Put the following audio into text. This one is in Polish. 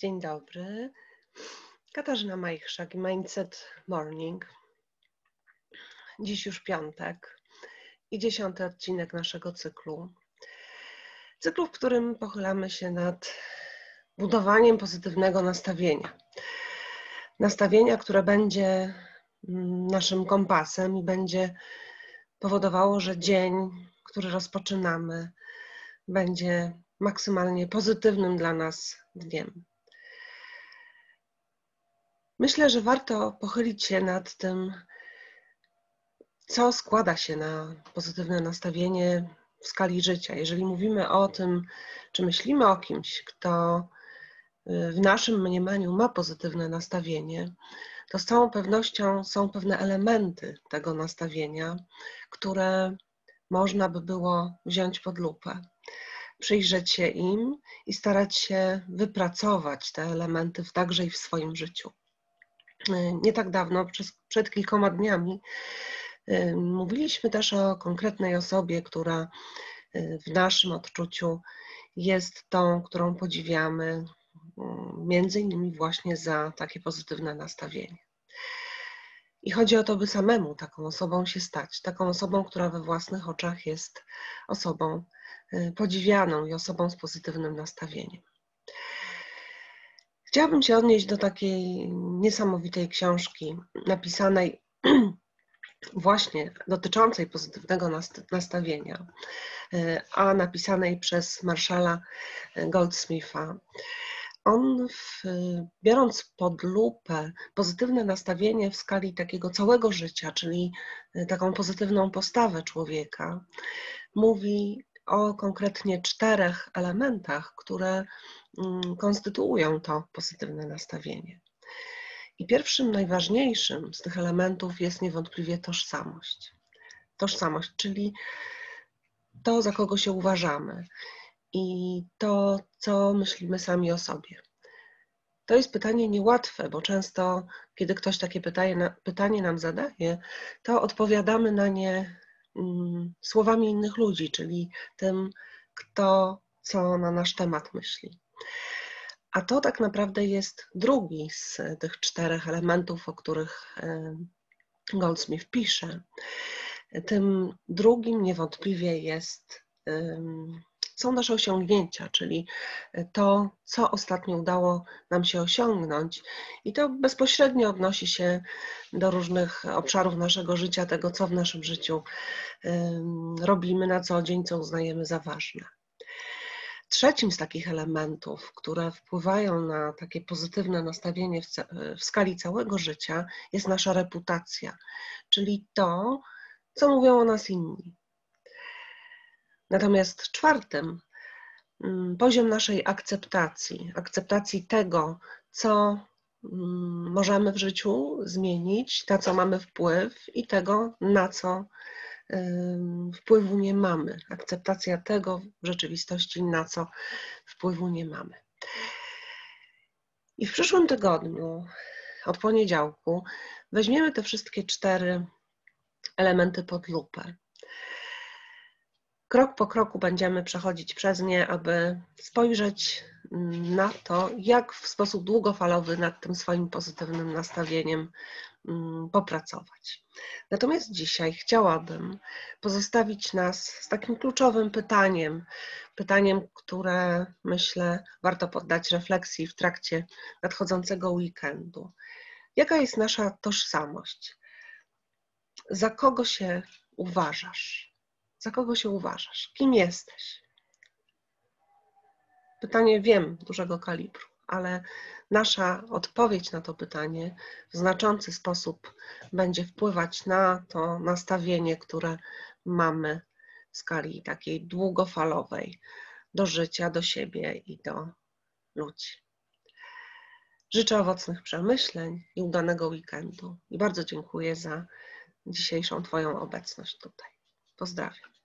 Dzień dobry. Katarzyna Majchrzak i Mindset Morning. Dziś już piątek i dziesiąty odcinek naszego cyklu. Cyklu, w którym pochylamy się nad budowaniem pozytywnego nastawienia. Nastawienia, które będzie mm, naszym kompasem i będzie powodowało, że dzień, który rozpoczynamy, będzie maksymalnie pozytywnym dla nas dniem. Myślę, że warto pochylić się nad tym, co składa się na pozytywne nastawienie w skali życia. Jeżeli mówimy o tym, czy myślimy o kimś, kto y, w naszym mniemaniu ma pozytywne nastawienie, to z całą pewnością są pewne elementy tego nastawienia, które można by było wziąć pod lupę, przyjrzeć się im i starać się wypracować te elementy także i w swoim życiu. Y, nie tak dawno, przez, przed kilkoma dniami, y, mówiliśmy też o konkretnej osobie, która y, w naszym odczuciu jest tą, którą podziwiamy, między innymi właśnie za takie pozytywne nastawienie. I chodzi o to, by samemu taką osobą się stać, taką osobą, która we własnych oczach jest osobą podziwianą i osobą z pozytywnym nastawieniem. Chciałabym się odnieść do takiej niesamowitej książki napisanej właśnie dotyczącej pozytywnego nastawienia, e, a napisanej przez Marszala Goldsmitha. On, w, biorąc pod lupę pozytywne nastawienie w skali takiego całego życia, czyli e, taką pozytywną postawę człowieka, mówi o konkretnie czterech elementach, które mm, konstytuują to pozytywne nastawienie. I pierwszym, najważniejszym z tych elementów jest niewątpliwie tożsamość. Tożsamość, czyli to, za kogo się uważamy i to, co myślimy sami o sobie. To jest pytanie niełatwe, bo często, kiedy ktoś takie pytanie, pytanie nam zadaje, to odpowiadamy na nie słowami innych ludzi, czyli tym, kto co na nasz temat myśli. A to tak naprawdę jest drugi z tych czterech elementów, o których Goldsmith pisze. Tym drugim niewątpliwie jest są nasze osiągnięcia, czyli to, co ostatnio udało nam się osiągnąć. I to bezpośrednio odnosi się do różnych obszarów naszego życia, tego, co w naszym życiu robimy na co dzień, co uznajemy za ważne. Trzecim z takich elementów, które wpływają na takie pozytywne nastawienie w, w skali całego życia, jest nasza reputacja, czyli to, co mówią o nas inni. Natomiast czwartym, mm, poziom naszej akceptacji, akceptacji tego, co mm, możemy w życiu zmienić, na co mamy wpływ i tego, na co wpływu nie mamy. Akceptacja tego w rzeczywistości, na co wpływu nie mamy. I w przyszłym tygodniu, od poniedziałku, weźmiemy te wszystkie cztery elementy pod lupę. Krok po kroku będziemy przechodzić przez nie, aby spojrzeć na to, jak w sposób długofalowy nad tym swoim pozytywnym nastawieniem mm, popracować. Natomiast dzisiaj chciałabym pozostawić nas z takim kluczowym pytaniem, pytaniem, które myślę warto poddać refleksji w trakcie nadchodzącego weekendu. Jaka jest nasza tożsamość? Za kogo się uważasz? Za kogo się uważasz? Kim jesteś? Pytanie wiem dużego kalibru, ale nasza odpowiedź na to pytanie w znaczący sposób będzie wpływać na to nastawienie, które mamy w skali takiej długofalowej do życia, do siebie i do ludzi. Życzę owocnych przemyśleń i udanego weekendu. I bardzo dziękuję za dzisiejszą Twoją obecność tutaj. Pozdrawiam.